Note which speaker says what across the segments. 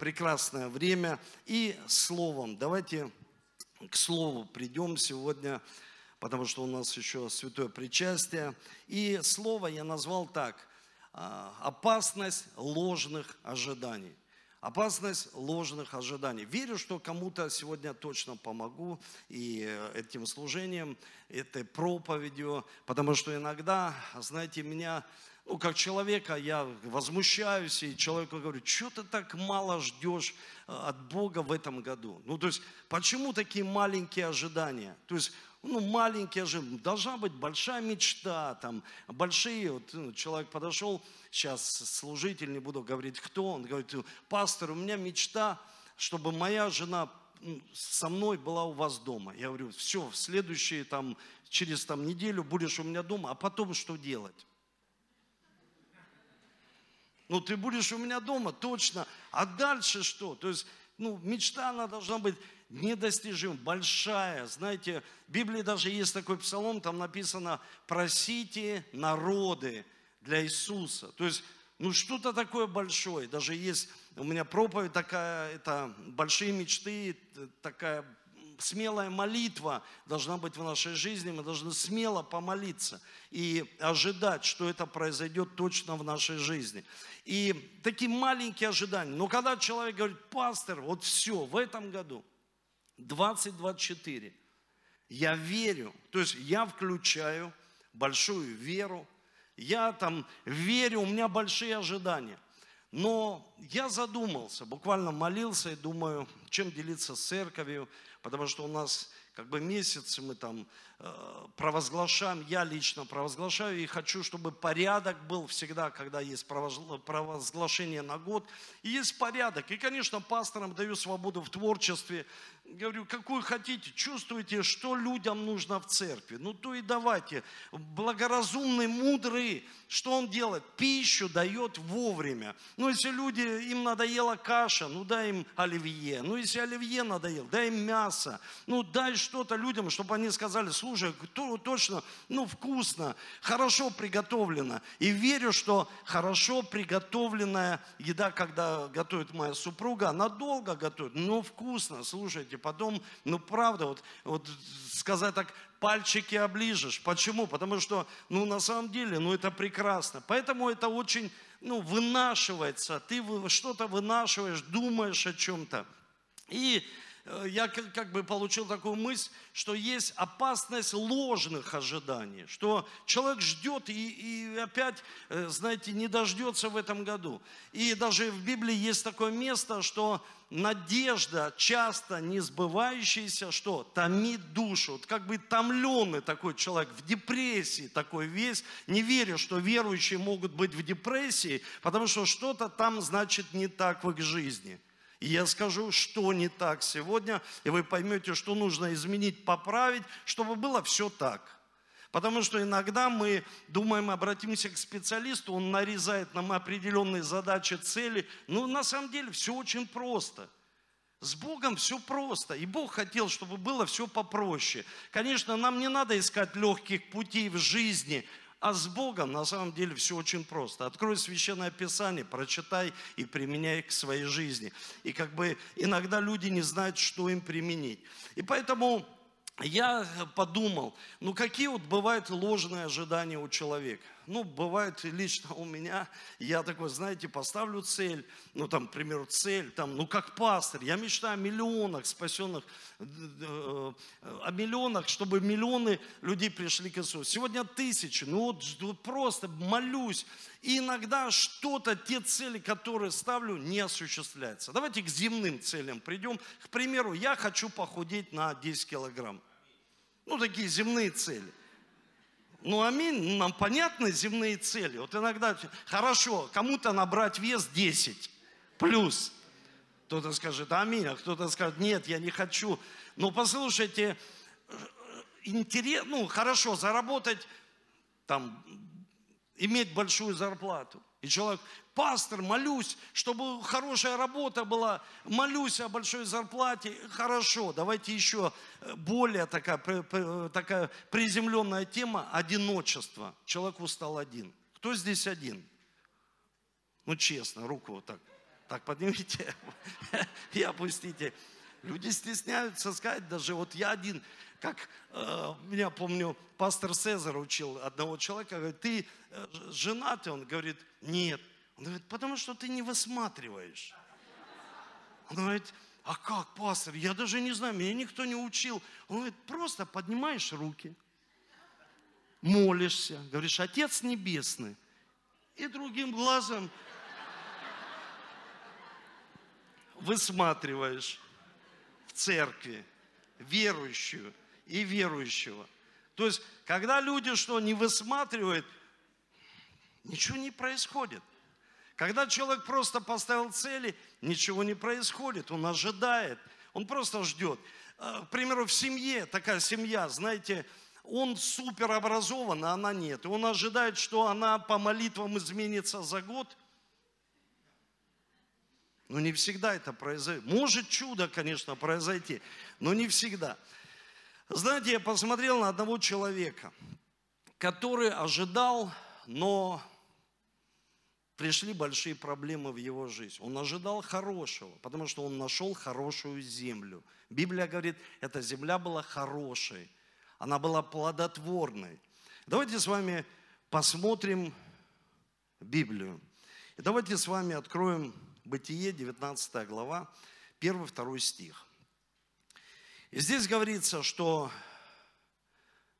Speaker 1: прекрасное время и словом. Давайте к слову придем сегодня, потому что у нас еще святое причастие. И слово я назвал так. А, опасность ложных ожиданий. Опасность ложных ожиданий. Верю, что кому-то сегодня точно помогу и этим служением, этой проповедью, потому что иногда, знаете, меня, как человека, я возмущаюсь, и человеку говорю, что ты так мало ждешь э, от Бога в этом году? Ну, то есть, почему такие маленькие ожидания? То есть, ну, маленькие же, должна быть большая мечта, там, большие, вот ну, человек подошел, сейчас служитель, не буду говорить кто, он говорит, пастор, у меня мечта, чтобы моя жена со мной была у вас дома. Я говорю, все, в следующие, там, через там, неделю будешь у меня дома, а потом что делать? Ну, ты будешь у меня дома, точно. А дальше что? То есть, ну, мечта, она должна быть недостижим, большая. Знаете, в Библии даже есть такой псалом, там написано «просите народы для Иисуса». То есть, ну что-то такое большое. Даже есть у меня проповедь такая, это большие мечты, такая смелая молитва должна быть в нашей жизни. Мы должны смело помолиться и ожидать, что это произойдет точно в нашей жизни. И такие маленькие ожидания. Но когда человек говорит, пастор, вот все, в этом году 2024. Я верю, то есть я включаю большую веру, я там верю, у меня большие ожидания. Но я задумался, буквально молился и думаю, чем делиться с церковью, потому что у нас как бы месяцы мы там э, провозглашаем, я лично провозглашаю и хочу, чтобы порядок был всегда, когда есть провозглашение на год. И есть порядок. И, конечно, пасторам даю свободу в творчестве. Говорю, какую хотите, чувствуете, что людям нужно в церкви. Ну, то и давайте. Благоразумный, мудрый, что он делает? Пищу дает вовремя. Ну, если люди, им надоела каша, ну, дай им оливье. Ну, если оливье надоел, дай им мясо. Ну, дай что-то людям, чтобы они сказали, слушай, точно, ну, вкусно, хорошо приготовлено. И верю, что хорошо приготовленная еда, когда готовит моя супруга, она долго готовит, но вкусно, слушайте, потом, ну, правда, вот, вот сказать так, пальчики оближешь. Почему? Потому что, ну, на самом деле, ну, это прекрасно. Поэтому это очень, ну, вынашивается. Ты что-то вынашиваешь, думаешь о чем-то. И я как бы получил такую мысль, что есть опасность ложных ожиданий, что человек ждет и, и опять, э, знаете, не дождется в этом году. И даже в Библии есть такое место, что надежда, часто не сбывающаяся, что? Томит душу. Вот как бы томленный такой человек, в депрессии такой весь. Не верю, что верующие могут быть в депрессии, потому что что-то там, значит, не так в их жизни. И я скажу, что не так сегодня, и вы поймете, что нужно изменить, поправить, чтобы было все так – Потому что иногда мы думаем, обратимся к специалисту, он нарезает нам определенные задачи, цели. Но на самом деле все очень просто. С Богом все просто. И Бог хотел, чтобы было все попроще. Конечно, нам не надо искать легких путей в жизни, а с Богом на самом деле все очень просто. Открой Священное Писание, прочитай и применяй к своей жизни. И как бы иногда люди не знают, что им применить. И поэтому я подумал, ну какие вот бывают ложные ожидания у человека? Ну, бывает лично у меня, я такой, знаете, поставлю цель, ну там, к примеру, цель, там, ну как пастор, я мечтаю о миллионах спасенных, э, э, о миллионах, чтобы миллионы людей пришли к Иисусу. Сегодня тысячи, ну вот, просто молюсь. И иногда что-то, те цели, которые ставлю, не осуществляются. Давайте к земным целям придем. К примеру, я хочу похудеть на 10 килограмм. Ну, такие земные цели. Ну, аминь, нам понятны земные цели. Вот иногда, хорошо, кому-то набрать вес 10 плюс. Кто-то скажет аминь, а кто-то скажет, нет, я не хочу. Но послушайте, интерес, ну, хорошо, заработать, там, иметь большую зарплату. И человек, пастор, молюсь, чтобы хорошая работа была, молюсь о большой зарплате. Хорошо, давайте еще э, более такая, такая приземленная тема – одиночество. Человек устал один. Кто здесь один? Ну, честно, руку вот так Так поднимите и опустите. Люди стесняются сказать, даже вот я один, как э, меня помню, пастор Цезарь учил одного человека, говорит, ты э, женатый? Он говорит, нет. Он говорит, потому что ты не высматриваешь. Он говорит, а как, пастор, я даже не знаю, меня никто не учил. Он говорит, просто поднимаешь руки, молишься, говоришь, Отец Небесный, и другим глазом высматриваешь в церкви верующую и верующего. То есть, когда люди что не высматривают, ничего не происходит. Когда человек просто поставил цели, ничего не происходит, он ожидает, он просто ждет. Э, к примеру, в семье, такая семья, знаете, он супер образован, а она нет. И он ожидает, что она по молитвам изменится за год – но не всегда это произойдет. Может чудо, конечно, произойти, но не всегда. Знаете, я посмотрел на одного человека, который ожидал, но пришли большие проблемы в его жизнь. Он ожидал хорошего, потому что он нашел хорошую землю. Библия говорит, эта земля была хорошей, она была плодотворной. Давайте с вами посмотрим Библию. И давайте с вами откроем Бытие, 19 глава, 1-2 стих. И здесь говорится, что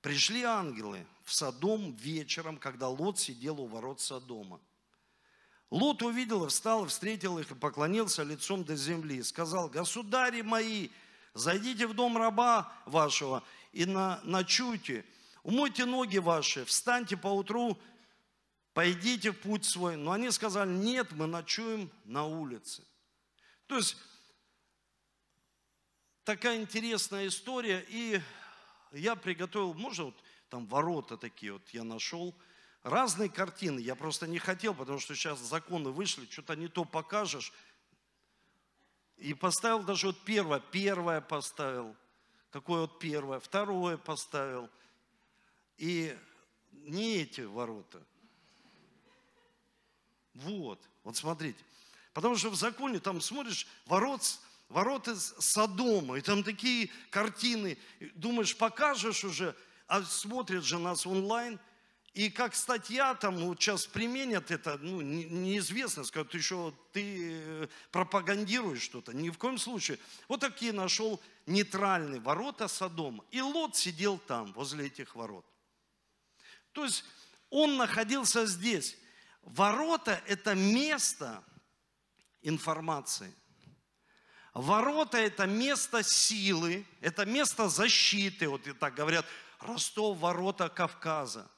Speaker 1: пришли ангелы в Содом вечером, когда Лот сидел у ворот Содома. Лот увидел встал, встретил их, и поклонился лицом до земли. И сказал, государи мои, зайдите в дом раба вашего и на, ночуйте, умойте ноги ваши, встаньте поутру пойдите в путь свой. Но они сказали, нет, мы ночуем на улице. То есть, такая интересная история. И я приготовил, можно вот там ворота такие вот я нашел, разные картины. Я просто не хотел, потому что сейчас законы вышли, что-то не то покажешь. И поставил даже вот первое, первое поставил. Какое вот первое, второе поставил. И не эти ворота. Вот, вот смотрите. Потому что в законе там смотришь, ворот, ворота Содома, и там такие картины. Думаешь, покажешь уже, а смотрят же нас онлайн, и как статья там вот сейчас применят это, ну, неизвестно, скажут, еще ты э, пропагандируешь что-то. Ни в коем случае. Вот такие нашел нейтральные ворота Содома. И Лот сидел там, возле этих ворот. То есть он находился здесь. Ворота – это место информации. Ворота – это место силы, это место защиты. Вот и так говорят, Ростов – ворота Кавказа.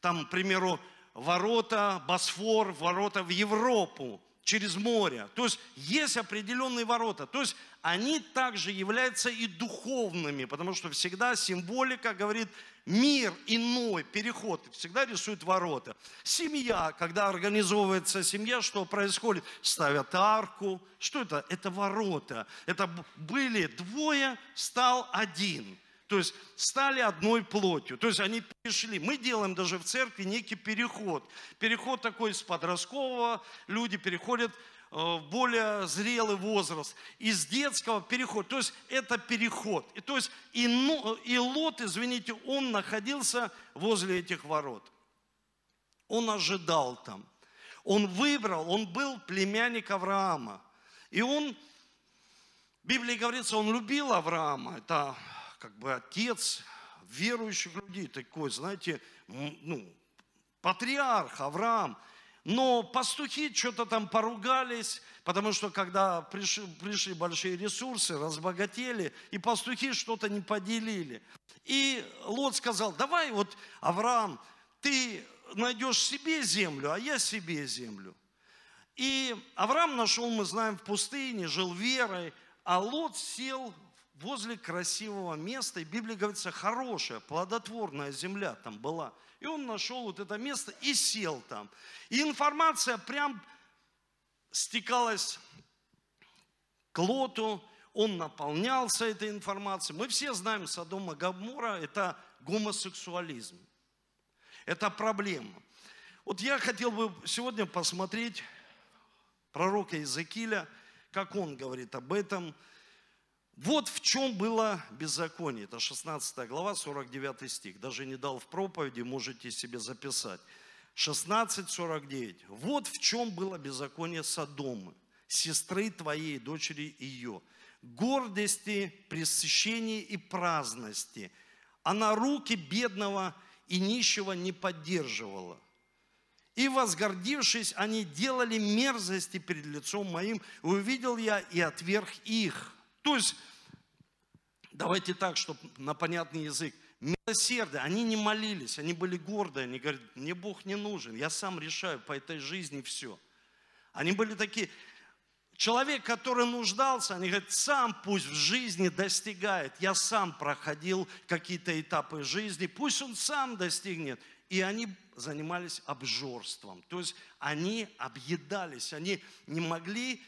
Speaker 1: Там, к примеру, ворота Босфор, ворота в Европу через море. То есть есть определенные ворота. То есть они также являются и духовными, потому что всегда символика говорит мир иной, переход, всегда рисует ворота. Семья, когда организовывается семья, что происходит? Ставят арку. Что это? Это ворота. Это были двое, стал один. То есть стали одной плотью. То есть они перешли. Мы делаем даже в церкви некий переход. Переход такой с подросткового. Люди переходят э, в более зрелый возраст. Из детского переход. То есть это переход. И, то есть и, ну, и Лот, извините, он находился возле этих ворот. Он ожидал там. Он выбрал, он был племянник Авраама. И он, в Библии говорится, он любил Авраама. Это как бы отец верующих людей, такой, знаете, ну, патриарх Авраам. Но пастухи что-то там поругались, потому что когда пришли, пришли большие ресурсы, разбогатели, и пастухи что-то не поделили. И Лот сказал, давай вот, Авраам, ты найдешь себе землю, а я себе землю. И Авраам нашел, мы знаем, в пустыне, жил верой, а Лот сел возле красивого места, и Библия говорится, хорошая, плодотворная земля там была. И он нашел вот это место и сел там. И информация прям стекалась к Лоту, он наполнялся этой информацией. Мы все знаем Содома Гамора, это гомосексуализм. Это проблема. Вот я хотел бы сегодня посмотреть пророка Иезекииля, как он говорит об этом. Вот в чем было беззаконие. Это 16 глава, 49 стих. Даже не дал в проповеди, можете себе записать. 16.49. Вот в чем было беззаконие Содомы, сестры твоей, дочери ее. Гордости, пресыщении и праздности. Она руки бедного и нищего не поддерживала. И возгордившись, они делали мерзости перед лицом моим. И увидел я и отверг их. То есть, давайте так, чтобы на понятный язык милосердие. Они не молились, они были гордые, они говорят, мне Бог не нужен, я сам решаю по этой жизни все. Они были такие, человек, который нуждался, они говорят, сам пусть в жизни достигает. Я сам проходил какие-то этапы жизни, пусть он сам достигнет. И они занимались обжорством. То есть они объедались, они не могли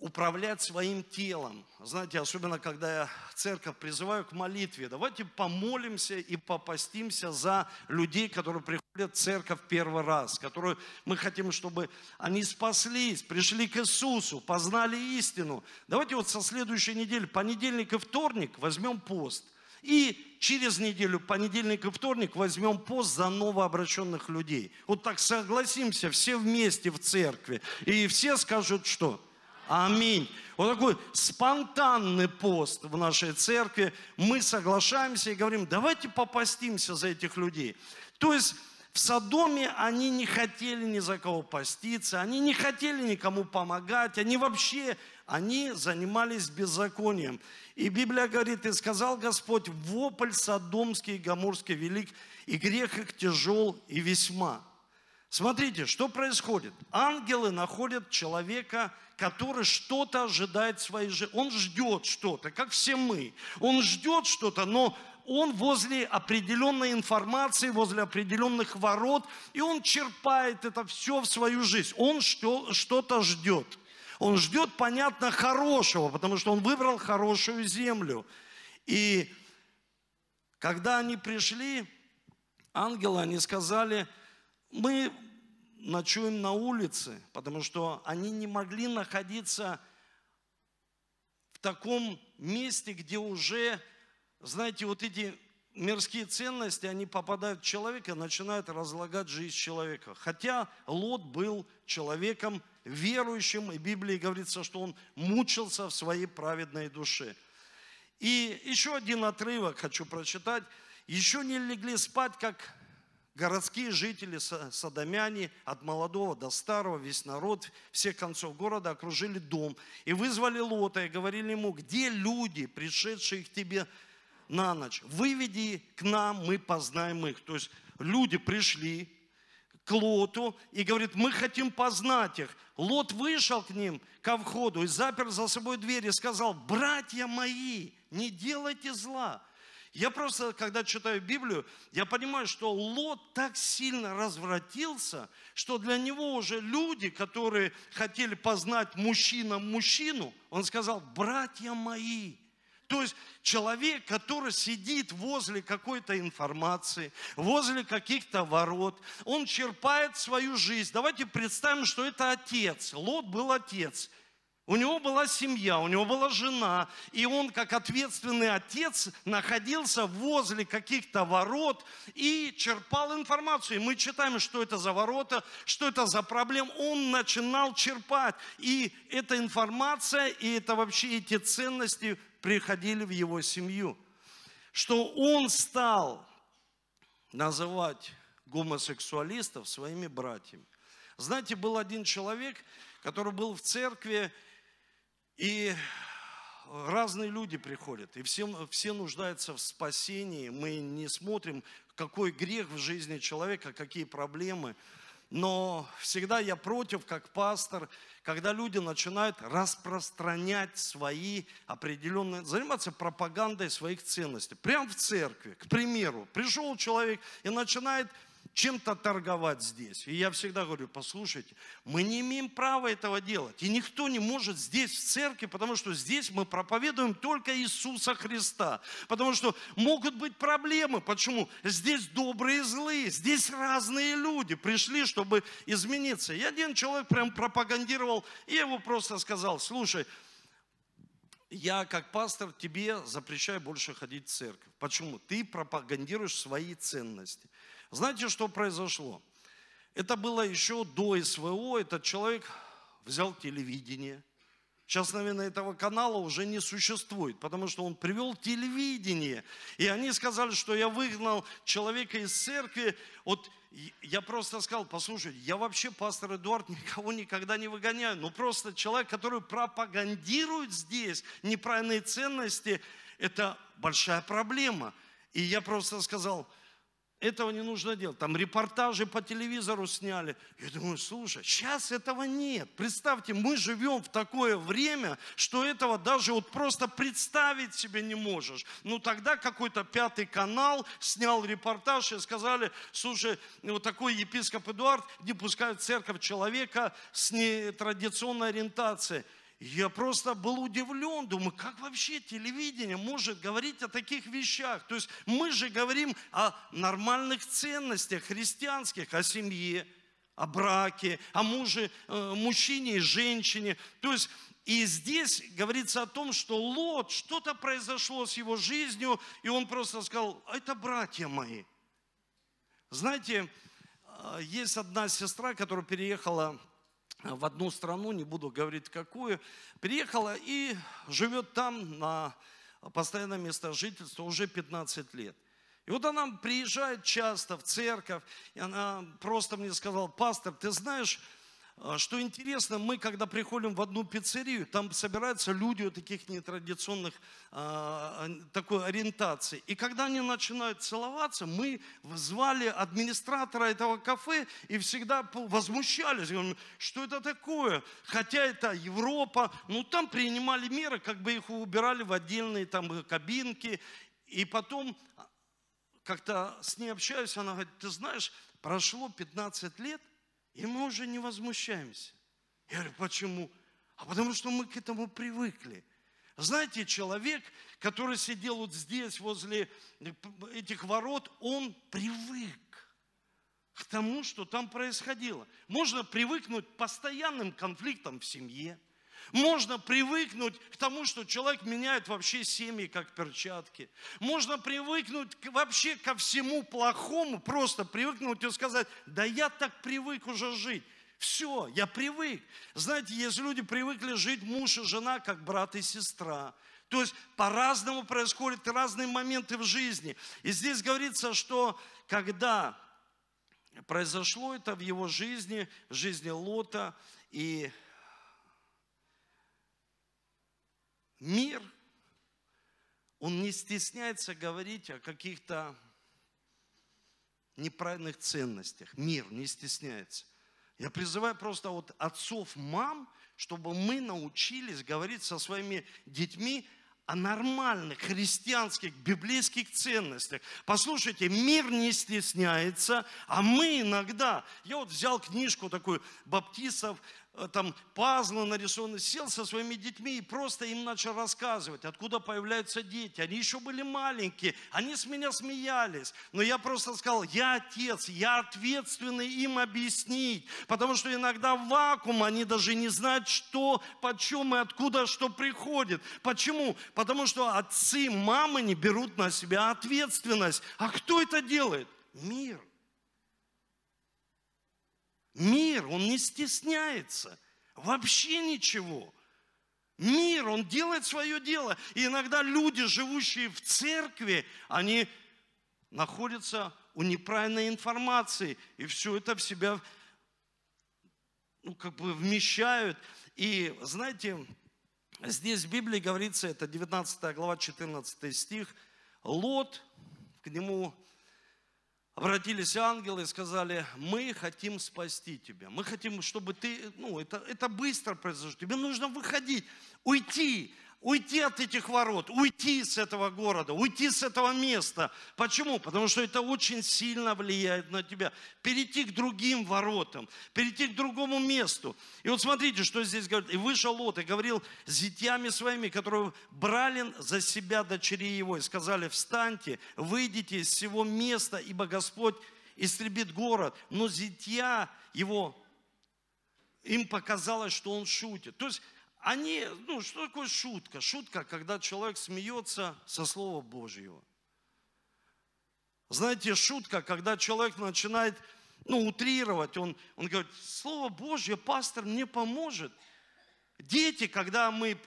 Speaker 1: управлять своим телом. Знаете, особенно когда я церковь призываю к молитве, давайте помолимся и попастимся за людей, которые приходят в церковь первый раз, которые мы хотим, чтобы они спаслись, пришли к Иисусу, познали истину. Давайте вот со следующей недели, понедельник и вторник, возьмем пост. И через неделю, понедельник и вторник, возьмем пост за новообращенных людей. Вот так согласимся все вместе в церкви. И все скажут, что? Аминь. Вот такой спонтанный пост в нашей церкви. Мы соглашаемся и говорим, давайте попастимся за этих людей. То есть в Содоме они не хотели ни за кого поститься, они не хотели никому помогать, они вообще, они занимались беззаконием. И Библия говорит, и сказал Господь, вопль содомский и гаморский велик, и грех их тяжел и весьма. Смотрите, что происходит. Ангелы находят человека, который что-то ожидает своей жизни. Он ждет что-то, как все мы. Он ждет что-то, но он возле определенной информации, возле определенных ворот, и он черпает это все в свою жизнь. Он что-то ждет. Он ждет, понятно, хорошего, потому что он выбрал хорошую землю. И когда они пришли, ангелы, они сказали, мы ночуем на улице, потому что они не могли находиться в таком месте, где уже, знаете, вот эти мирские ценности, они попадают в человека начинают разлагать жизнь человека. Хотя Лот был человеком верующим, и в Библии говорится, что он мучился в своей праведной душе. И еще один отрывок хочу прочитать. Еще не легли спать, как городские жители, садомяне, от молодого до старого, весь народ, всех концов города окружили дом и вызвали Лота и говорили ему, где люди, пришедшие к тебе на ночь? Выведи к нам, мы познаем их. То есть люди пришли к Лоту и говорит, мы хотим познать их. Лот вышел к ним, ко входу, и запер за собой дверь и сказал, братья мои, не делайте зла я просто, когда читаю Библию, я понимаю, что Лот так сильно развратился, что для него уже люди, которые хотели познать мужчина мужчину, он сказал, братья мои. То есть человек, который сидит возле какой-то информации, возле каких-то ворот, он черпает свою жизнь. Давайте представим, что это отец. Лот был отец. У него была семья, у него была жена, и он, как ответственный отец, находился возле каких-то ворот и черпал информацию. И мы читаем, что это за ворота, что это за проблем. Он начинал черпать. И эта информация, и это вообще эти ценности приходили в его семью. Что он стал называть гомосексуалистов своими братьями. Знаете, был один человек, который был в церкви, и разные люди приходят, и все, все нуждаются в спасении. Мы не смотрим, какой грех в жизни человека, какие проблемы. Но всегда я против, как пастор, когда люди начинают распространять свои определенные, заниматься пропагандой своих ценностей. Прямо в церкви, к примеру, пришел человек и начинает чем-то торговать здесь. И я всегда говорю, послушайте, мы не имеем права этого делать. И никто не может здесь, в церкви, потому что здесь мы проповедуем только Иисуса Христа. Потому что могут быть проблемы. Почему? Здесь добрые и злые, здесь разные люди пришли, чтобы измениться. И один человек прям пропагандировал, и я его просто сказал, слушай, я как пастор тебе запрещаю больше ходить в церковь. Почему? Ты пропагандируешь свои ценности. Знаете, что произошло? Это было еще до СВО. Этот человек взял телевидение. Сейчас, наверное, этого канала уже не существует, потому что он привел телевидение. И они сказали, что я выгнал человека из церкви. Вот я просто сказал, послушайте, я вообще, пастор Эдуард, никого никогда не выгоняю. Но просто человек, который пропагандирует здесь неправильные ценности, это большая проблема. И я просто сказал, этого не нужно делать. Там репортажи по телевизору сняли. Я думаю, слушай, сейчас этого нет. Представьте, мы живем в такое время, что этого даже вот просто представить себе не можешь. Ну тогда какой-то пятый канал снял репортаж и сказали, слушай, вот такой епископ Эдуард не пускает в церковь человека с нетрадиционной ориентацией. Я просто был удивлен, думаю, как вообще телевидение может говорить о таких вещах? То есть мы же говорим о нормальных ценностях христианских, о семье, о браке, о муже, э, мужчине и женщине. То есть и здесь говорится о том, что Лот, что-то произошло с его жизнью, и он просто сказал, это братья мои. Знаете, э, есть одна сестра, которая переехала в одну страну, не буду говорить какую, приехала и живет там на постоянное место жительства уже 15 лет. И вот она приезжает часто в церковь, и она просто мне сказала, пастор, ты знаешь, что интересно, мы, когда приходим в одну пиццерию, там собираются люди у таких нетрадиционных а, такой ориентации. И когда они начинают целоваться, мы звали администратора этого кафе и всегда возмущались, говорим, что это такое? Хотя это Европа, ну там принимали меры, как бы их убирали в отдельные там кабинки. И потом как-то с ней общаюсь, она говорит, ты знаешь, прошло 15 лет, и мы уже не возмущаемся. Я говорю, почему? А потому что мы к этому привыкли. Знаете, человек, который сидел вот здесь, возле этих ворот, он привык к тому, что там происходило. Можно привыкнуть к постоянным конфликтам в семье. Можно привыкнуть к тому, что человек меняет вообще семьи, как перчатки. Можно привыкнуть вообще ко всему плохому, просто привыкнуть и сказать, да я так привык уже жить. Все, я привык. Знаете, есть люди привыкли жить муж и жена, как брат и сестра. То есть по-разному происходят разные моменты в жизни. И здесь говорится, что когда произошло это в его жизни, в жизни Лота, и мир, он не стесняется говорить о каких-то неправильных ценностях. Мир не стесняется. Я призываю просто вот отцов, мам, чтобы мы научились говорить со своими детьми о нормальных христианских, библейских ценностях. Послушайте, мир не стесняется, а мы иногда, я вот взял книжку такую баптистов, там пазлы нарисованы, сел со своими детьми и просто им начал рассказывать, откуда появляются дети. Они еще были маленькие, они с меня смеялись. Но я просто сказал, я отец, я ответственный им объяснить. Потому что иногда вакуум они даже не знают, что, почем и откуда что приходит. Почему? Потому что отцы, мамы не берут на себя ответственность. А кто это делает? Мир. Мир, он не стесняется. Вообще ничего. Мир, он делает свое дело. И иногда люди, живущие в церкви, они находятся у неправильной информации. И все это в себя ну, как бы вмещают. И знаете, здесь в Библии говорится, это 19 глава, 14 стих, Лот, к нему обратились ангелы и сказали, мы хотим спасти тебя. Мы хотим, чтобы ты, ну, это, это быстро произошло. Тебе нужно выходить, уйти уйти от этих ворот, уйти с этого города, уйти с этого места. Почему? Потому что это очень сильно влияет на тебя. Перейти к другим воротам, перейти к другому месту. И вот смотрите, что здесь говорит. И вышел Лот и говорил с зятьями своими, которые брали за себя дочерей его, и сказали, встаньте, выйдите из всего места, ибо Господь истребит город. Но зятья его, им показалось, что он шутит. То есть они, ну, что такое шутка? Шутка, когда человек смеется со Слова Божьего. Знаете, шутка, когда человек начинает, ну, утрировать, он, он говорит, Слово Божье, пастор мне поможет. Дети, когда мы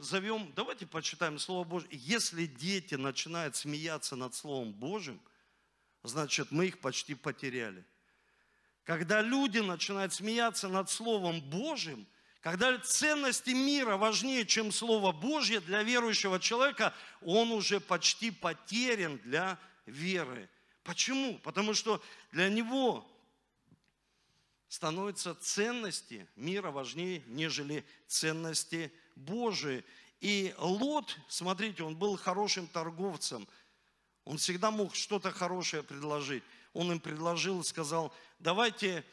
Speaker 1: зовем, давайте почитаем Слово Божье, если дети начинают смеяться над Словом Божьим, значит, мы их почти потеряли. Когда люди начинают смеяться над Словом Божьим – когда ценности мира важнее, чем Слово Божье для верующего человека, он уже почти потерян для веры. Почему? Потому что для него становятся ценности мира важнее, нежели ценности Божии. И Лот, смотрите, он был хорошим торговцем. Он всегда мог что-то хорошее предложить. Он им предложил, сказал, давайте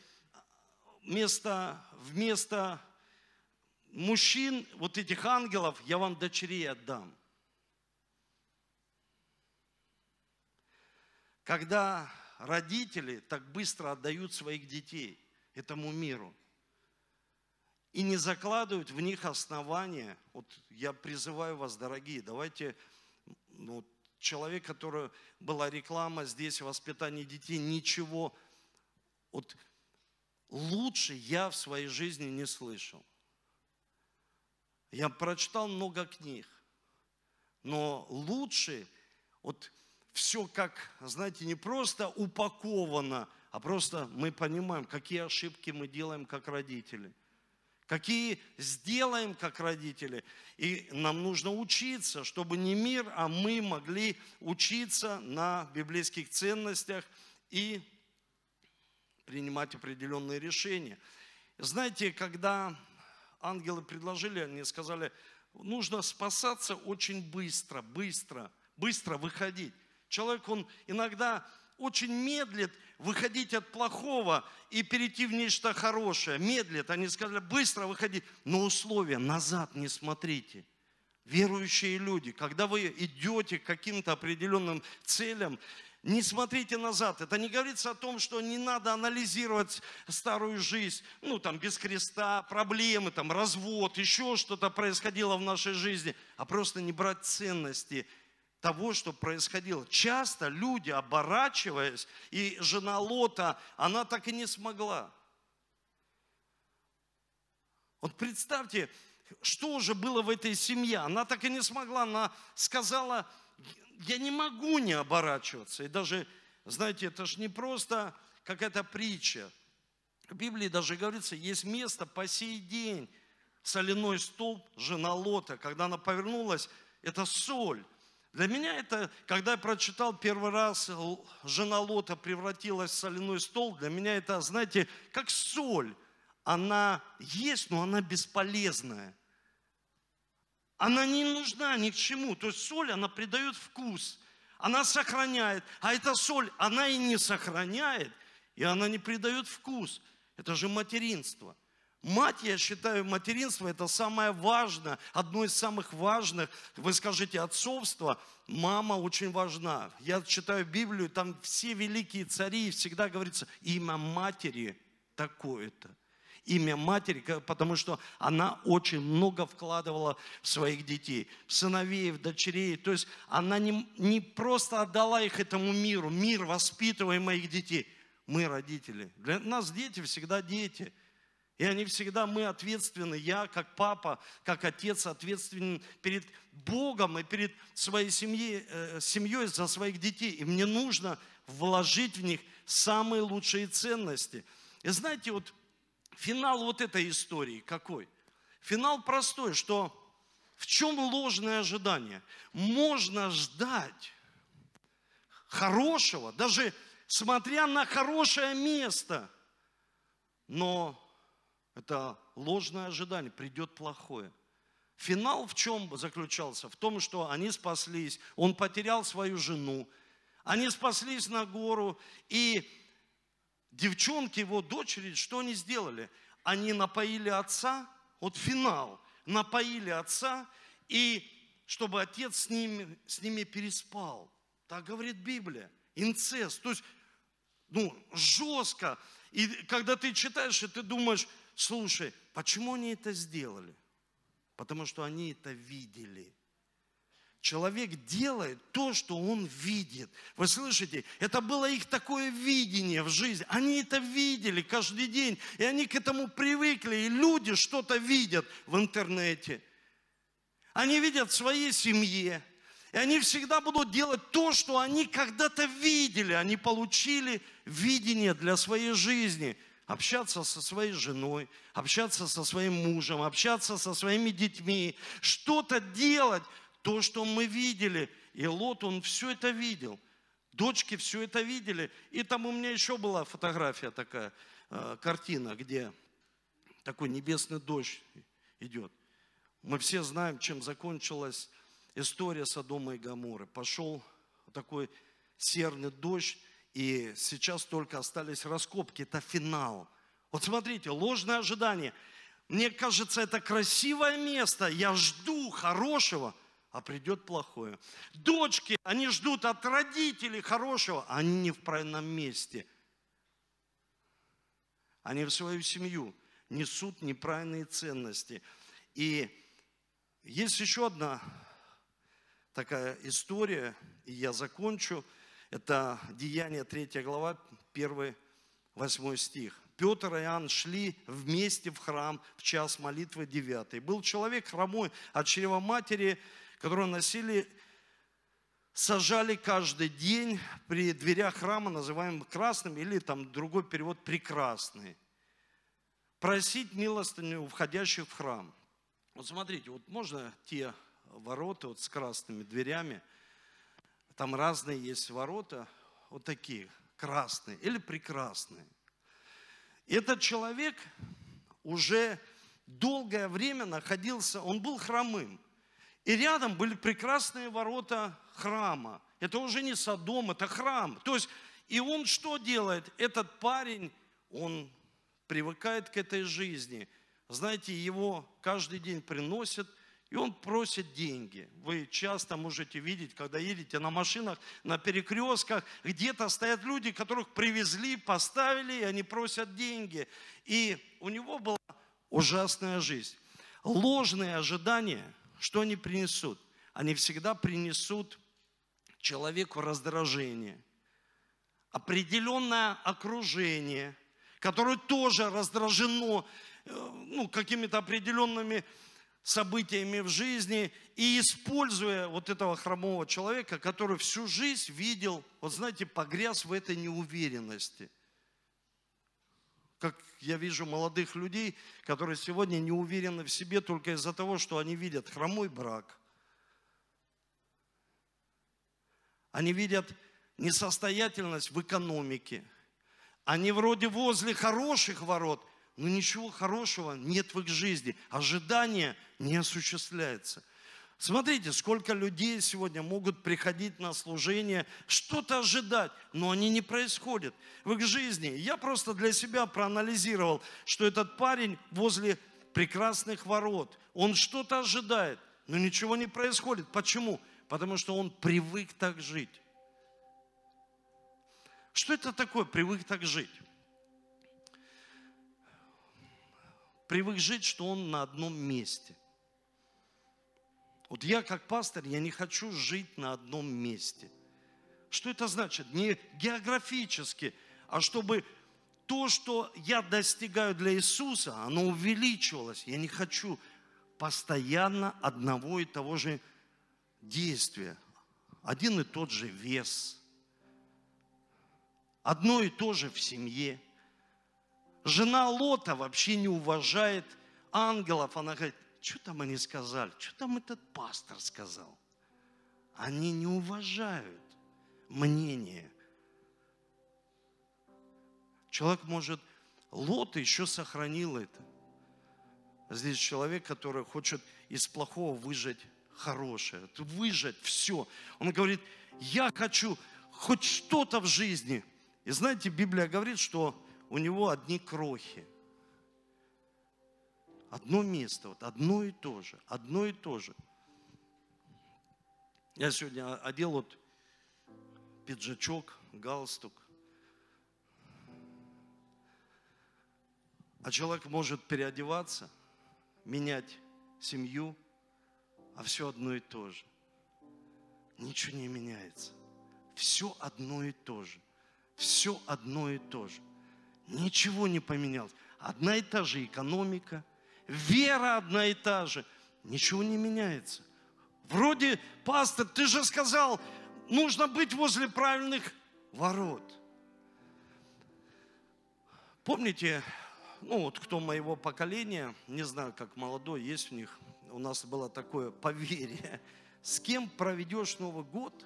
Speaker 1: вместо, вместо мужчин, вот этих ангелов, я вам дочерей отдам. Когда родители так быстро отдают своих детей этому миру и не закладывают в них основания, вот я призываю вас, дорогие, давайте, ну, человек, который была реклама здесь, воспитание детей, ничего, вот лучше я в своей жизни не слышал. Я прочитал много книг, но лучше вот все как, знаете, не просто упаковано, а просто мы понимаем, какие ошибки мы делаем как родители, какие сделаем как родители. И нам нужно учиться, чтобы не мир, а мы могли учиться на библейских ценностях и принимать определенные решения. Знаете, когда ангелы предложили, они сказали, нужно спасаться очень быстро, быстро, быстро выходить. Человек, он иногда очень медлит выходить от плохого и перейти в нечто хорошее. Медлит. Они сказали, быстро выходить. Но условия, назад не смотрите. Верующие люди, когда вы идете к каким-то определенным целям, не смотрите назад. Это не говорится о том, что не надо анализировать старую жизнь, ну там без креста, проблемы, там развод, еще что-то происходило в нашей жизни, а просто не брать ценности того, что происходило. Часто люди, оборачиваясь, и жена Лота, она так и не смогла. Вот представьте, что уже было в этой семье. Она так и не смогла. Она сказала, я не могу не оборачиваться. И даже, знаете, это же не просто какая-то притча. В Библии даже говорится, есть место по сей день. Соляной столб жена Лота, когда она повернулась, это соль. Для меня это, когда я прочитал первый раз, жена Лота превратилась в соляной столб, для меня это, знаете, как соль. Она есть, но она бесполезная она не нужна ни к чему. То есть соль, она придает вкус, она сохраняет. А эта соль, она и не сохраняет, и она не придает вкус. Это же материнство. Мать, я считаю, материнство это самое важное, одно из самых важных. Вы скажете отцовство, мама очень важна. Я читаю Библию, там все великие цари, всегда говорится имя матери такое-то имя матери, потому что она очень много вкладывала в своих детей, в сыновей, в дочерей. То есть она не, не просто отдала их этому миру, мир, воспитывая моих детей. Мы родители. Для нас дети всегда дети. И они всегда, мы ответственны, я как папа, как отец ответственен перед Богом и перед своей семьей, э, семьей за своих детей. И мне нужно вложить в них самые лучшие ценности. И знаете, вот Финал вот этой истории какой? Финал простой, что в чем ложное ожидание? Можно ждать хорошего, даже смотря на хорошее место, но это ложное ожидание, придет плохое. Финал в чем заключался? В том, что они спаслись, он потерял свою жену, они спаслись на гору, и девчонки, его дочери, что они сделали? Они напоили отца, вот финал, напоили отца, и чтобы отец с ними, с ними переспал. Так говорит Библия. Инцест. То есть, ну, жестко. И когда ты читаешь, и ты думаешь, слушай, почему они это сделали? Потому что они это видели. Человек делает то, что он видит. Вы слышите? Это было их такое видение в жизни. Они это видели каждый день. И они к этому привыкли. И люди что-то видят в интернете. Они видят в своей семье. И они всегда будут делать то, что они когда-то видели. Они получили видение для своей жизни общаться со своей женой, общаться со своим мужем, общаться со своими детьми, что-то делать, то, что мы видели. И Лот, он все это видел. Дочки все это видели. И там у меня еще была фотография такая, э, картина, где такой небесный дождь идет. Мы все знаем, чем закончилась история Содома и Гаморы. Пошел такой серный дождь, и сейчас только остались раскопки. Это финал. Вот смотрите, ложное ожидание. Мне кажется, это красивое место. Я жду хорошего, а придет плохое. Дочки, они ждут от родителей хорошего, а они не в правильном месте. Они в свою семью несут неправильные ценности. И есть еще одна такая история, и я закончу – это Деяние 3 глава, 1, 8 стих. Петр и Иоанн шли вместе в храм в час молитвы 9. Был человек хромой от чрева матери, которого носили, сажали каждый день при дверях храма, называемым красным, или там другой перевод прекрасный. Просить милостыню у входящих в храм. Вот смотрите, вот можно те ворота вот с красными дверями – там разные есть ворота, вот такие, красные или прекрасные. Этот человек уже долгое время находился, он был хромым. И рядом были прекрасные ворота храма. Это уже не Содом, это храм. То есть, и он что делает? Этот парень, он привыкает к этой жизни. Знаете, его каждый день приносят – и он просит деньги. Вы часто можете видеть, когда едете на машинах, на перекрестках, где-то стоят люди, которых привезли, поставили, и они просят деньги. И у него была ужасная жизнь. Ложные ожидания, что они принесут? Они всегда принесут человеку раздражение. Определенное окружение, которое тоже раздражено э, ну, какими-то определенными событиями в жизни и используя вот этого хромого человека, который всю жизнь видел, вот знаете, погряз в этой неуверенности. Как я вижу молодых людей, которые сегодня не уверены в себе только из-за того, что они видят хромой брак. Они видят несостоятельность в экономике. Они вроде возле хороших ворот – но ничего хорошего нет в их жизни. Ожидание не осуществляется. Смотрите, сколько людей сегодня могут приходить на служение, что-то ожидать, но они не происходят в их жизни. Я просто для себя проанализировал, что этот парень возле прекрасных ворот, он что-то ожидает, но ничего не происходит. Почему? Потому что он привык так жить. Что это такое, привык так жить? привык жить, что он на одном месте. Вот я как пастор, я не хочу жить на одном месте. Что это значит? Не географически, а чтобы то, что я достигаю для Иисуса, оно увеличивалось. Я не хочу постоянно одного и того же действия. Один и тот же вес. Одно и то же в семье. Жена Лота вообще не уважает ангелов. Она говорит, что там они сказали? Что там этот пастор сказал? Они не уважают мнение. Человек может, Лот еще сохранил это. Здесь человек, который хочет из плохого выжать хорошее, выжать все. Он говорит, я хочу хоть что-то в жизни. И знаете, Библия говорит, что у него одни крохи. Одно место, вот одно и то же, одно и то же. Я сегодня одел вот пиджачок, галстук. А человек может переодеваться, менять семью, а все одно и то же. Ничего не меняется. Все одно и то же. Все одно и то же. Ничего не поменялось. Одна и та же экономика, вера одна и та же. Ничего не меняется. Вроде, пастор, ты же сказал, нужно быть возле правильных ворот. Помните, ну вот кто моего поколения, не знаю, как молодой, есть у них, у нас было такое поверье, с кем проведешь Новый год,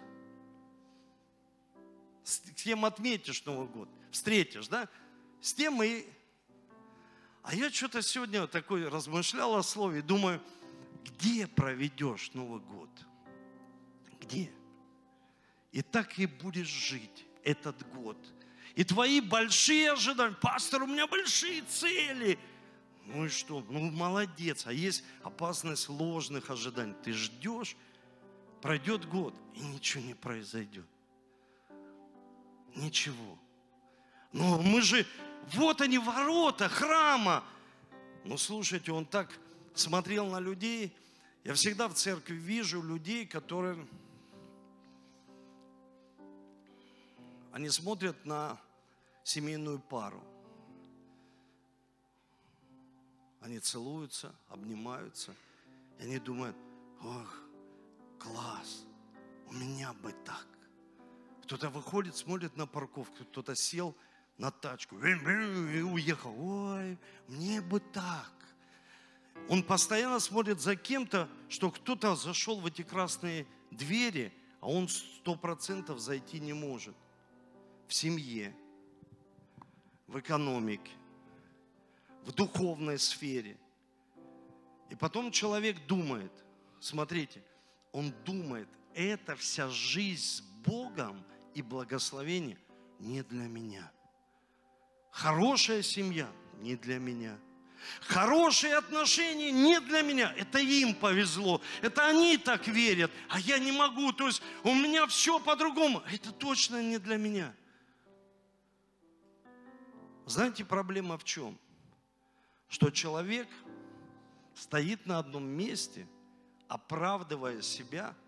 Speaker 1: с кем отметишь Новый год, встретишь, да, с тем и... А я что-то сегодня такой размышлял о слове, думаю, где проведешь Новый год? Где? И так и будешь жить этот год. И твои большие ожидания, пастор, у меня большие цели. Ну и что? Ну молодец. А есть опасность ложных ожиданий. Ты ждешь, пройдет год, и ничего не произойдет. Ничего. Но мы же, вот они ворота храма. Ну слушайте, он так смотрел на людей. Я всегда в церкви вижу людей, которые они смотрят на семейную пару. Они целуются, обнимаются, и они думают, ох, класс, у меня бы так. Кто-то выходит, смотрит на парковку, кто-то сел на тачку и уехал. Ой, мне бы так. Он постоянно смотрит за кем-то, что кто-то зашел в эти красные двери, а он сто процентов зайти не может в семье, в экономике, в духовной сфере. И потом человек думает, смотрите, он думает, это вся жизнь с Богом и благословение не для меня. Хорошая семья не для меня. Хорошие отношения не для меня. Это им повезло. Это они так верят. А я не могу. То есть у меня все по-другому. Это точно не для меня. Знаете, проблема в чем? Что человек стоит на одном месте, оправдывая себя –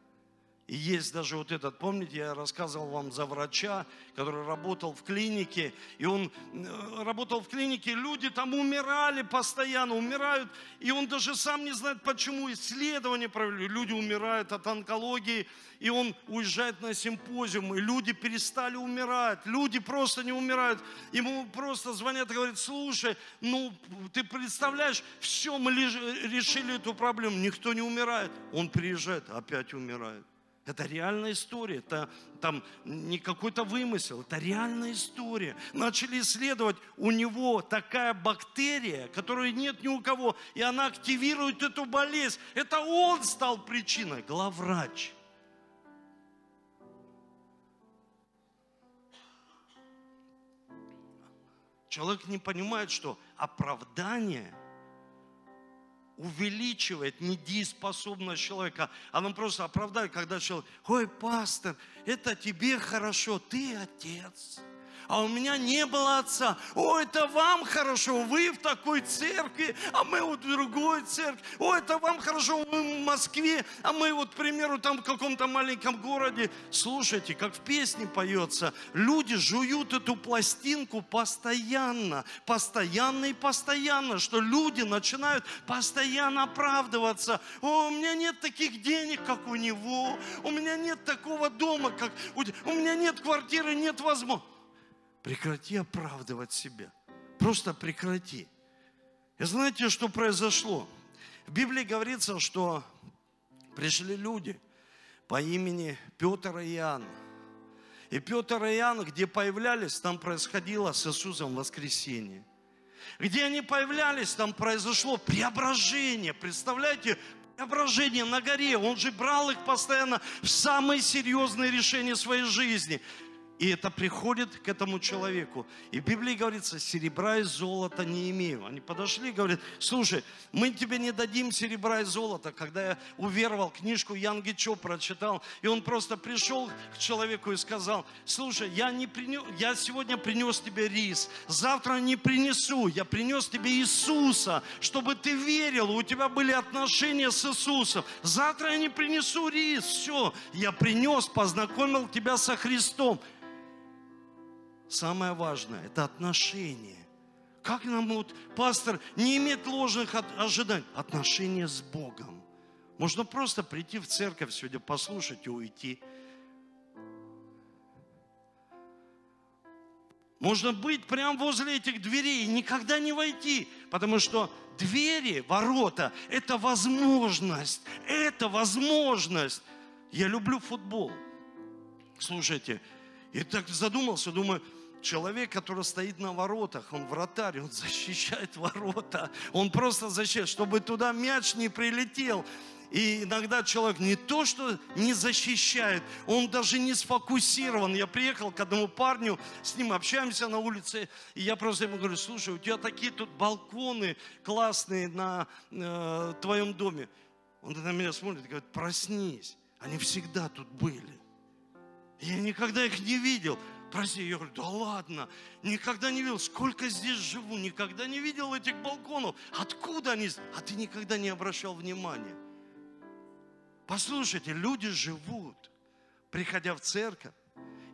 Speaker 1: и есть даже вот этот, помните, я рассказывал вам за врача, который работал в клинике, и он э, работал в клинике, люди там умирали постоянно, умирают, и он даже сам не знает, почему исследования провели, люди умирают от онкологии, и он уезжает на симпозиум, и люди перестали умирать, люди просто не умирают, ему просто звонят и говорят, слушай, ну ты представляешь, все, мы решили эту проблему, никто не умирает, он приезжает, опять умирает. Это реальная история, это там не какой-то вымысел, это реальная история. Начали исследовать, у него такая бактерия, которой нет ни у кого, и она активирует эту болезнь. Это он стал причиной, главврач. Человек не понимает, что оправдание – увеличивает недееспособность человека. Она просто оправдает, когда человек, ой, пастор, это тебе хорошо, ты отец а у меня не было отца. О, это вам хорошо, вы в такой церкви, а мы вот в другой церкви. О, это вам хорошо, вы в Москве, а мы вот, к примеру, там в каком-то маленьком городе. Слушайте, как в песне поется, люди жуют эту пластинку постоянно, постоянно и постоянно, что люди начинают постоянно оправдываться. О, у меня нет таких денег, как у него, у меня нет такого дома, как у, у меня нет квартиры, нет возможности. Прекрати оправдывать себя. Просто прекрати. И знаете, что произошло? В Библии говорится, что пришли люди по имени Петр и Иоанн. И Петр и Иоанн, где появлялись, там происходило с Иисусом воскресение. Где они появлялись, там произошло преображение. Представляете, преображение на горе. Он же брал их постоянно в самые серьезные решения своей жизни. И это приходит к этому человеку. И в Библии говорится, серебра и золота не имею. Они подошли и говорят, слушай, мы тебе не дадим серебра и золота. Когда я уверовал, книжку Ян Гичо прочитал, и он просто пришел к человеку и сказал, слушай, я, не принес, я сегодня принес тебе рис, завтра не принесу, я принес тебе Иисуса, чтобы ты верил, у тебя были отношения с Иисусом. Завтра я не принесу рис, все, я принес, познакомил тебя со Христом. Самое важное – это отношения. Как нам вот, пастор, не иметь ложных ожиданий? Отношения с Богом. Можно просто прийти в церковь сегодня, послушать и уйти. Можно быть прямо возле этих дверей и никогда не войти, потому что двери, ворота – это возможность, это возможность. Я люблю футбол. Слушайте, и так задумался, думаю, человек, который стоит на воротах, он вратарь, он защищает ворота, он просто защищает, чтобы туда мяч не прилетел. И иногда человек не то, что не защищает, он даже не сфокусирован. Я приехал к одному парню, с ним общаемся на улице, и я просто ему говорю, слушай, у тебя такие тут балконы классные на э, твоем доме. Он на меня смотрит и говорит, проснись, они всегда тут были. Я никогда их не видел. Прости, я говорю, да ладно, никогда не видел, сколько здесь живу, никогда не видел этих балконов. Откуда они? А ты никогда не обращал внимания. Послушайте, люди живут, приходя в церковь,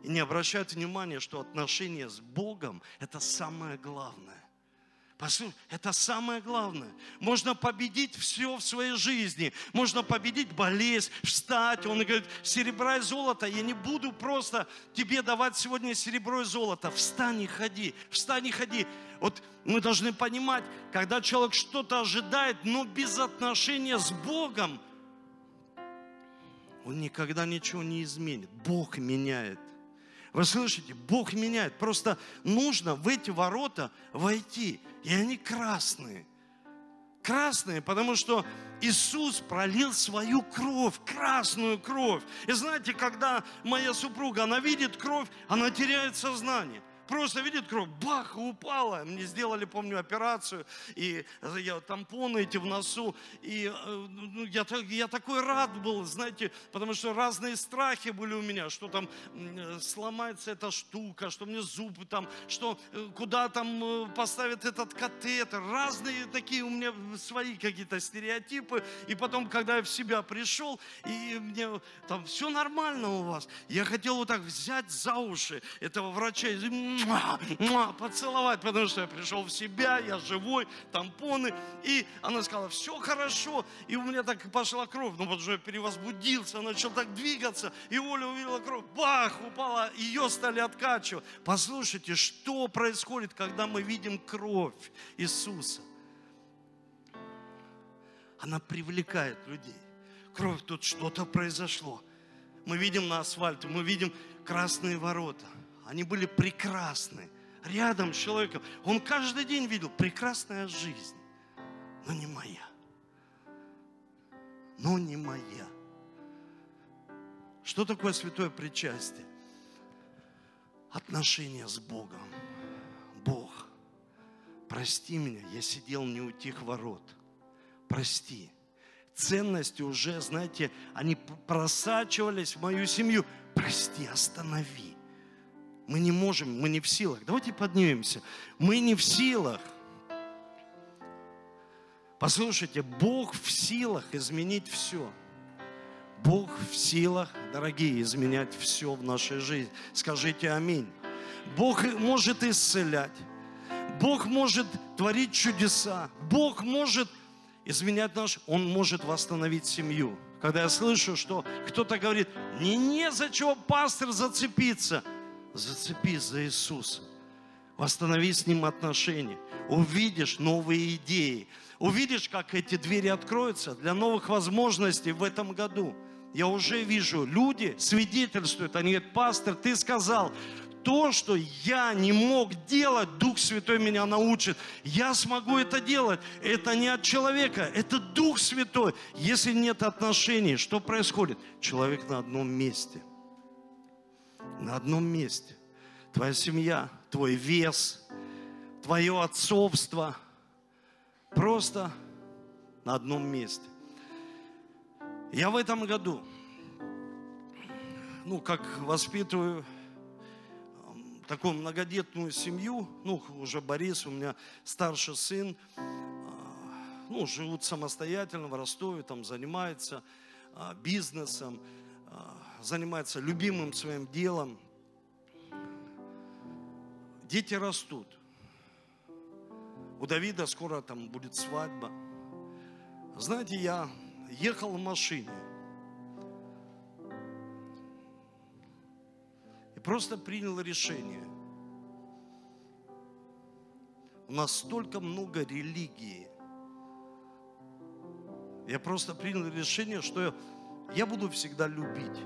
Speaker 1: и не обращают внимания, что отношения с Богом – это самое главное. Послушай, это самое главное. Можно победить все в своей жизни. Можно победить болезнь, встать. Он говорит, серебра и золото, я не буду просто тебе давать сегодня серебро и золото. Встань и ходи, встань и ходи. Вот мы должны понимать, когда человек что-то ожидает, но без отношения с Богом, он никогда ничего не изменит. Бог меняет. Вы слышите? Бог меняет. Просто нужно в эти ворота войти. И они красные. Красные, потому что Иисус пролил свою кровь, красную кровь. И знаете, когда моя супруга, она видит кровь, она теряет сознание просто видит кровь, бах, упала. Мне сделали, помню, операцию, и я тампоны эти в носу. И э, ну, я, я такой рад был, знаете, потому что разные страхи были у меня, что там э, сломается эта штука, что мне зубы там, что э, куда там поставят этот катетер. Разные такие у меня свои какие-то стереотипы. И потом, когда я в себя пришел, и мне там все нормально у вас, я хотел вот так взять за уши этого врача и муа, муа, поцеловать, потому что я пришел в себя, я живой, тампоны. И она сказала, все хорошо. И у меня так пошла кровь, ну потому что я перевозбудился, начал так двигаться. И Оля увидела кровь, бах, упала, ее стали откачивать. Послушайте, что происходит, когда мы видим кровь Иисуса? Она привлекает людей. Кровь, тут что-то произошло. Мы видим на асфальте, мы видим красные ворота – они были прекрасны. Рядом с человеком. Он каждый день видел прекрасная жизнь. Но не моя. Но не моя. Что такое святое причастие? Отношения с Богом. Бог, прости меня, я сидел не у тех ворот. Прости. Ценности уже, знаете, они просачивались в мою семью. Прости, останови. Мы не можем, мы не в силах. Давайте поднимемся. Мы не в силах. Послушайте, Бог в силах изменить все. Бог в силах, дорогие, изменять все в нашей жизни. Скажите аминь. Бог может исцелять. Бог может творить чудеса. Бог может изменять наш, Он может восстановить семью. Когда я слышу, что кто-то говорит, не не за чего пастор зацепиться – Зацепись за Иисуса. Восстанови с Ним отношения. Увидишь новые идеи. Увидишь, как эти двери откроются для новых возможностей в этом году. Я уже вижу, люди свидетельствуют, они говорят, пастор, ты сказал, то, что я не мог делать, Дух Святой меня научит. Я смогу это делать. Это не от человека, это Дух Святой. Если нет отношений, что происходит? Человек на одном месте. На одном месте. Твоя семья, твой вес, твое отцовство. Просто на одном месте. Я в этом году, ну, как воспитываю такую многодетную семью, ну, уже Борис, у меня старший сын, а, ну, живут самостоятельно в Ростове, там занимается а, бизнесом, а, занимается любимым своим делом. Дети растут. У Давида скоро там будет свадьба. Знаете, я ехал в машине и просто принял решение. У нас столько много религии. Я просто принял решение, что я буду всегда любить.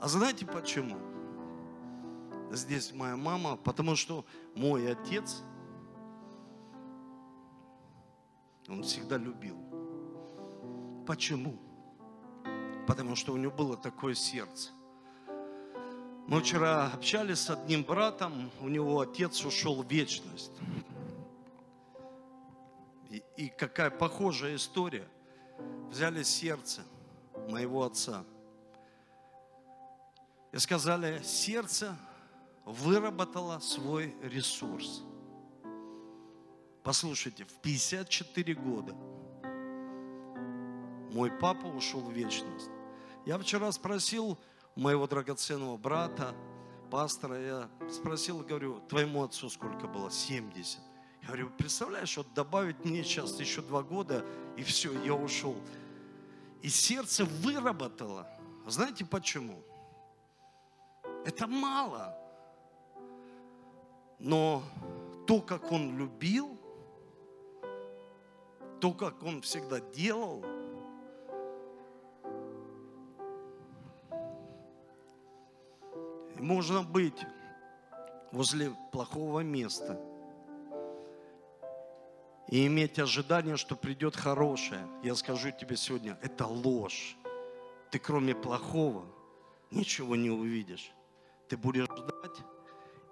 Speaker 1: А знаете почему? Здесь моя мама, потому что мой отец, он всегда любил. Почему? Потому что у него было такое сердце. Мы вчера общались с одним братом, у него отец ушел в вечность. И, и какая похожая история. Взяли сердце моего отца и сказали, сердце выработало свой ресурс. Послушайте, в 54 года – мой папа ушел в вечность. Я вчера спросил моего драгоценного брата, пастора, я спросил, говорю, твоему отцу сколько было? 70. Я говорю, представляешь, вот добавить мне сейчас еще два года, и все, я ушел. И сердце выработало. Знаете почему? Это мало. Но то, как он любил, то, как он всегда делал – можно быть возле плохого места и иметь ожидание, что придет хорошее. Я скажу тебе сегодня, это ложь. Ты кроме плохого ничего не увидишь. Ты будешь ждать,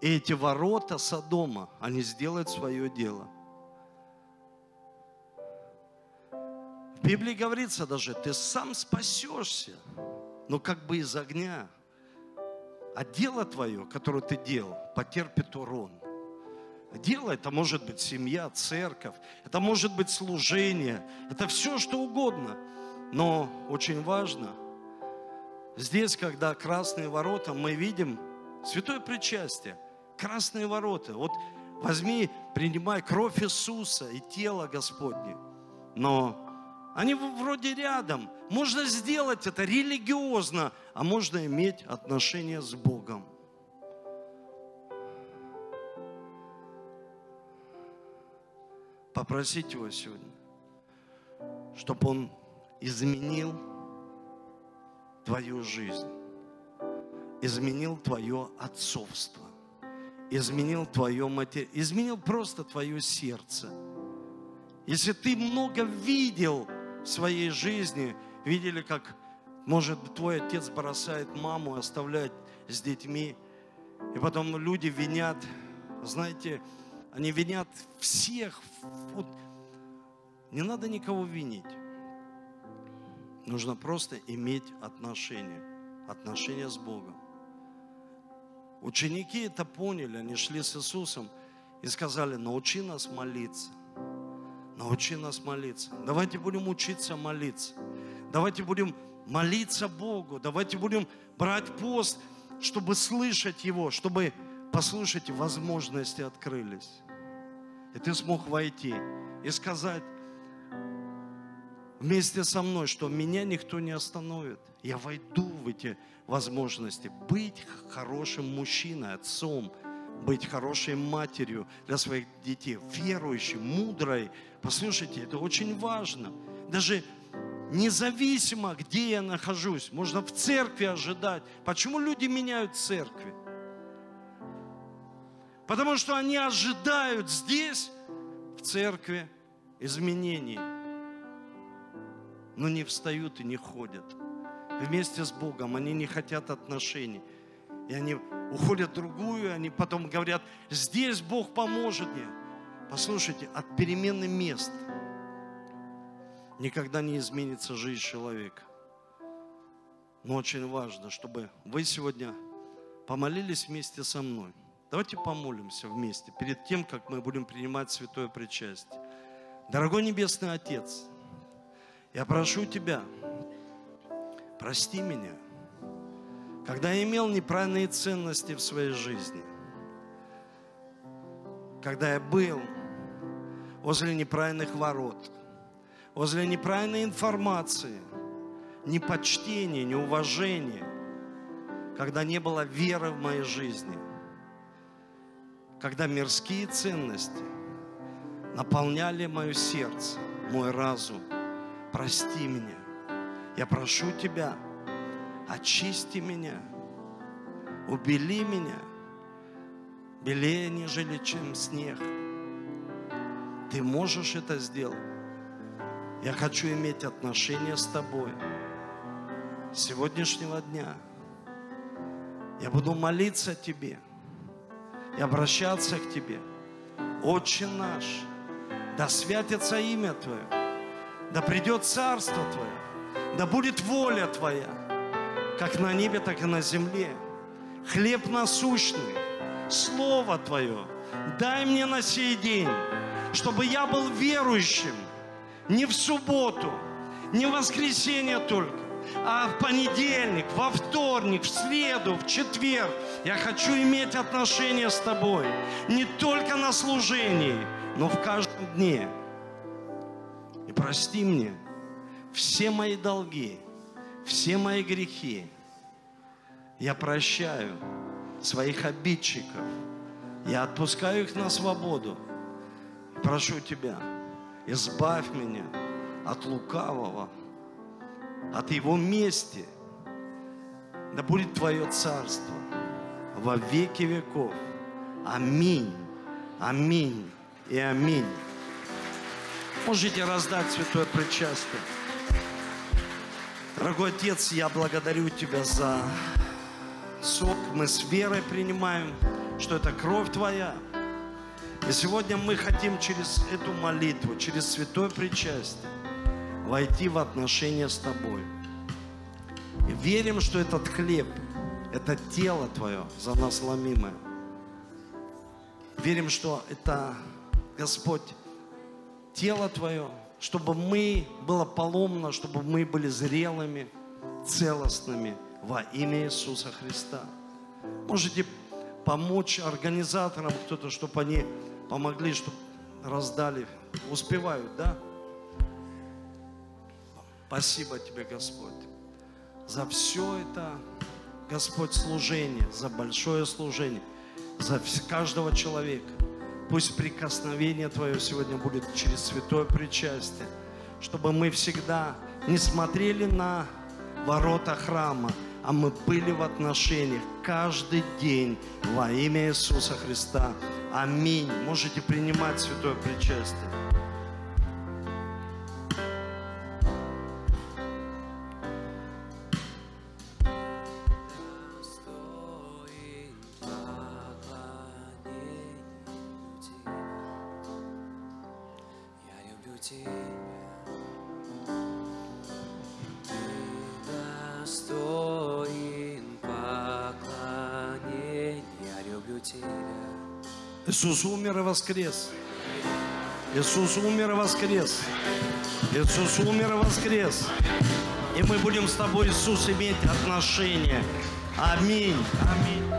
Speaker 1: и эти ворота Содома, они сделают свое дело. В Библии говорится даже, ты сам спасешься, но как бы из огня – а дело твое, которое ты делал, потерпит урон. Дело это может быть семья, церковь, это может быть служение, это все что угодно. Но очень важно, здесь, когда красные ворота, мы видим святое причастие, красные ворота. Вот возьми, принимай кровь Иисуса и тело Господне. Но они вроде рядом. Можно сделать это религиозно, а можно иметь отношения с Богом. Попросить его сегодня, чтобы он изменил твою жизнь, изменил твое отцовство, изменил твое материал, изменил просто твое сердце. Если ты много видел в своей жизни, видели, как, может, твой отец бросает маму, оставляет с детьми, и потом люди винят, знаете, они винят всех. Вот, не надо никого винить. Нужно просто иметь отношения, отношения с Богом. Ученики это поняли, они шли с Иисусом и сказали, научи нас молиться. Научи нас молиться. Давайте будем учиться молиться. Давайте будем молиться Богу. Давайте будем брать пост, чтобы слышать Его, чтобы, послушайте, возможности открылись. И ты смог войти и сказать вместе со мной, что меня никто не остановит. Я войду в эти возможности. Быть хорошим мужчиной, отцом, быть хорошей матерью для своих детей, верующей, мудрой. Послушайте, это очень важно. Даже независимо, где я нахожусь, можно в церкви ожидать. Почему люди меняют церкви? Потому что они ожидают здесь, в церкви, изменений. Но не встают и не ходят. Вместе с Богом они не хотят отношений. И они уходят в другую, они потом говорят, здесь Бог поможет мне. Послушайте, от перемены мест никогда не изменится жизнь человека. Но очень важно, чтобы вы сегодня помолились вместе со мной. Давайте помолимся вместе перед тем, как мы будем принимать святое причастие. Дорогой Небесный Отец, я прошу Тебя, прости меня, когда я имел неправильные ценности в своей жизни, когда я был возле неправильных ворот, возле неправильной информации, непочтения, неуважения, когда не было веры в моей жизни, когда мирские ценности наполняли мое сердце, мой разум. Прости меня. Я прошу Тебя, очисти меня, убели меня, белее, нежели чем снег. Ты можешь это сделать. Я хочу иметь отношения с Тобой. С сегодняшнего дня я буду молиться Тебе и обращаться к Тебе. Отче наш, да святится имя Твое, да придет Царство Твое, да будет воля Твоя, как на небе, так и на земле. Хлеб насущный, Слово Твое, дай мне на сей день, чтобы я был верующим не в субботу, не в воскресенье только, а в понедельник, во вторник, в среду, в четверг. Я хочу иметь отношения с тобой не только на служении, но в каждом дне. Прости мне все мои долги, все мои грехи. Я прощаю своих обидчиков. Я отпускаю их на свободу. Прошу Тебя, избавь меня от лукавого, от Его мести. Да будет Твое царство во веки веков. Аминь, аминь и аминь. Можете раздать святое причастие. Дорогой Отец, я благодарю Тебя за сок. Мы с верой принимаем, что это кровь Твоя. И сегодня мы хотим через эту молитву, через святое причастие войти в отношения с Тобой. И верим, что этот хлеб, это тело Твое за нас ломимое. Верим, что это, Господь, тело Твое, чтобы мы было поломно, чтобы мы были зрелыми, целостными во имя Иисуса Христа. Можете помочь организаторам кто-то, чтобы они помогли, чтобы раздали. Успевают, да? Спасибо Тебе, Господь, за все это, Господь, служение, за большое служение, за каждого человека. Пусть прикосновение Твое сегодня будет через святое причастие, чтобы мы всегда не смотрели на ворота храма, а мы были в отношениях каждый день во имя Иисуса Христа. Аминь. Можете принимать святое причастие. Воскрес. Иисус умер и воскрес. Иисус умер и воскрес. И мы будем с тобой, Иисус, иметь отношения. Аминь. Аминь.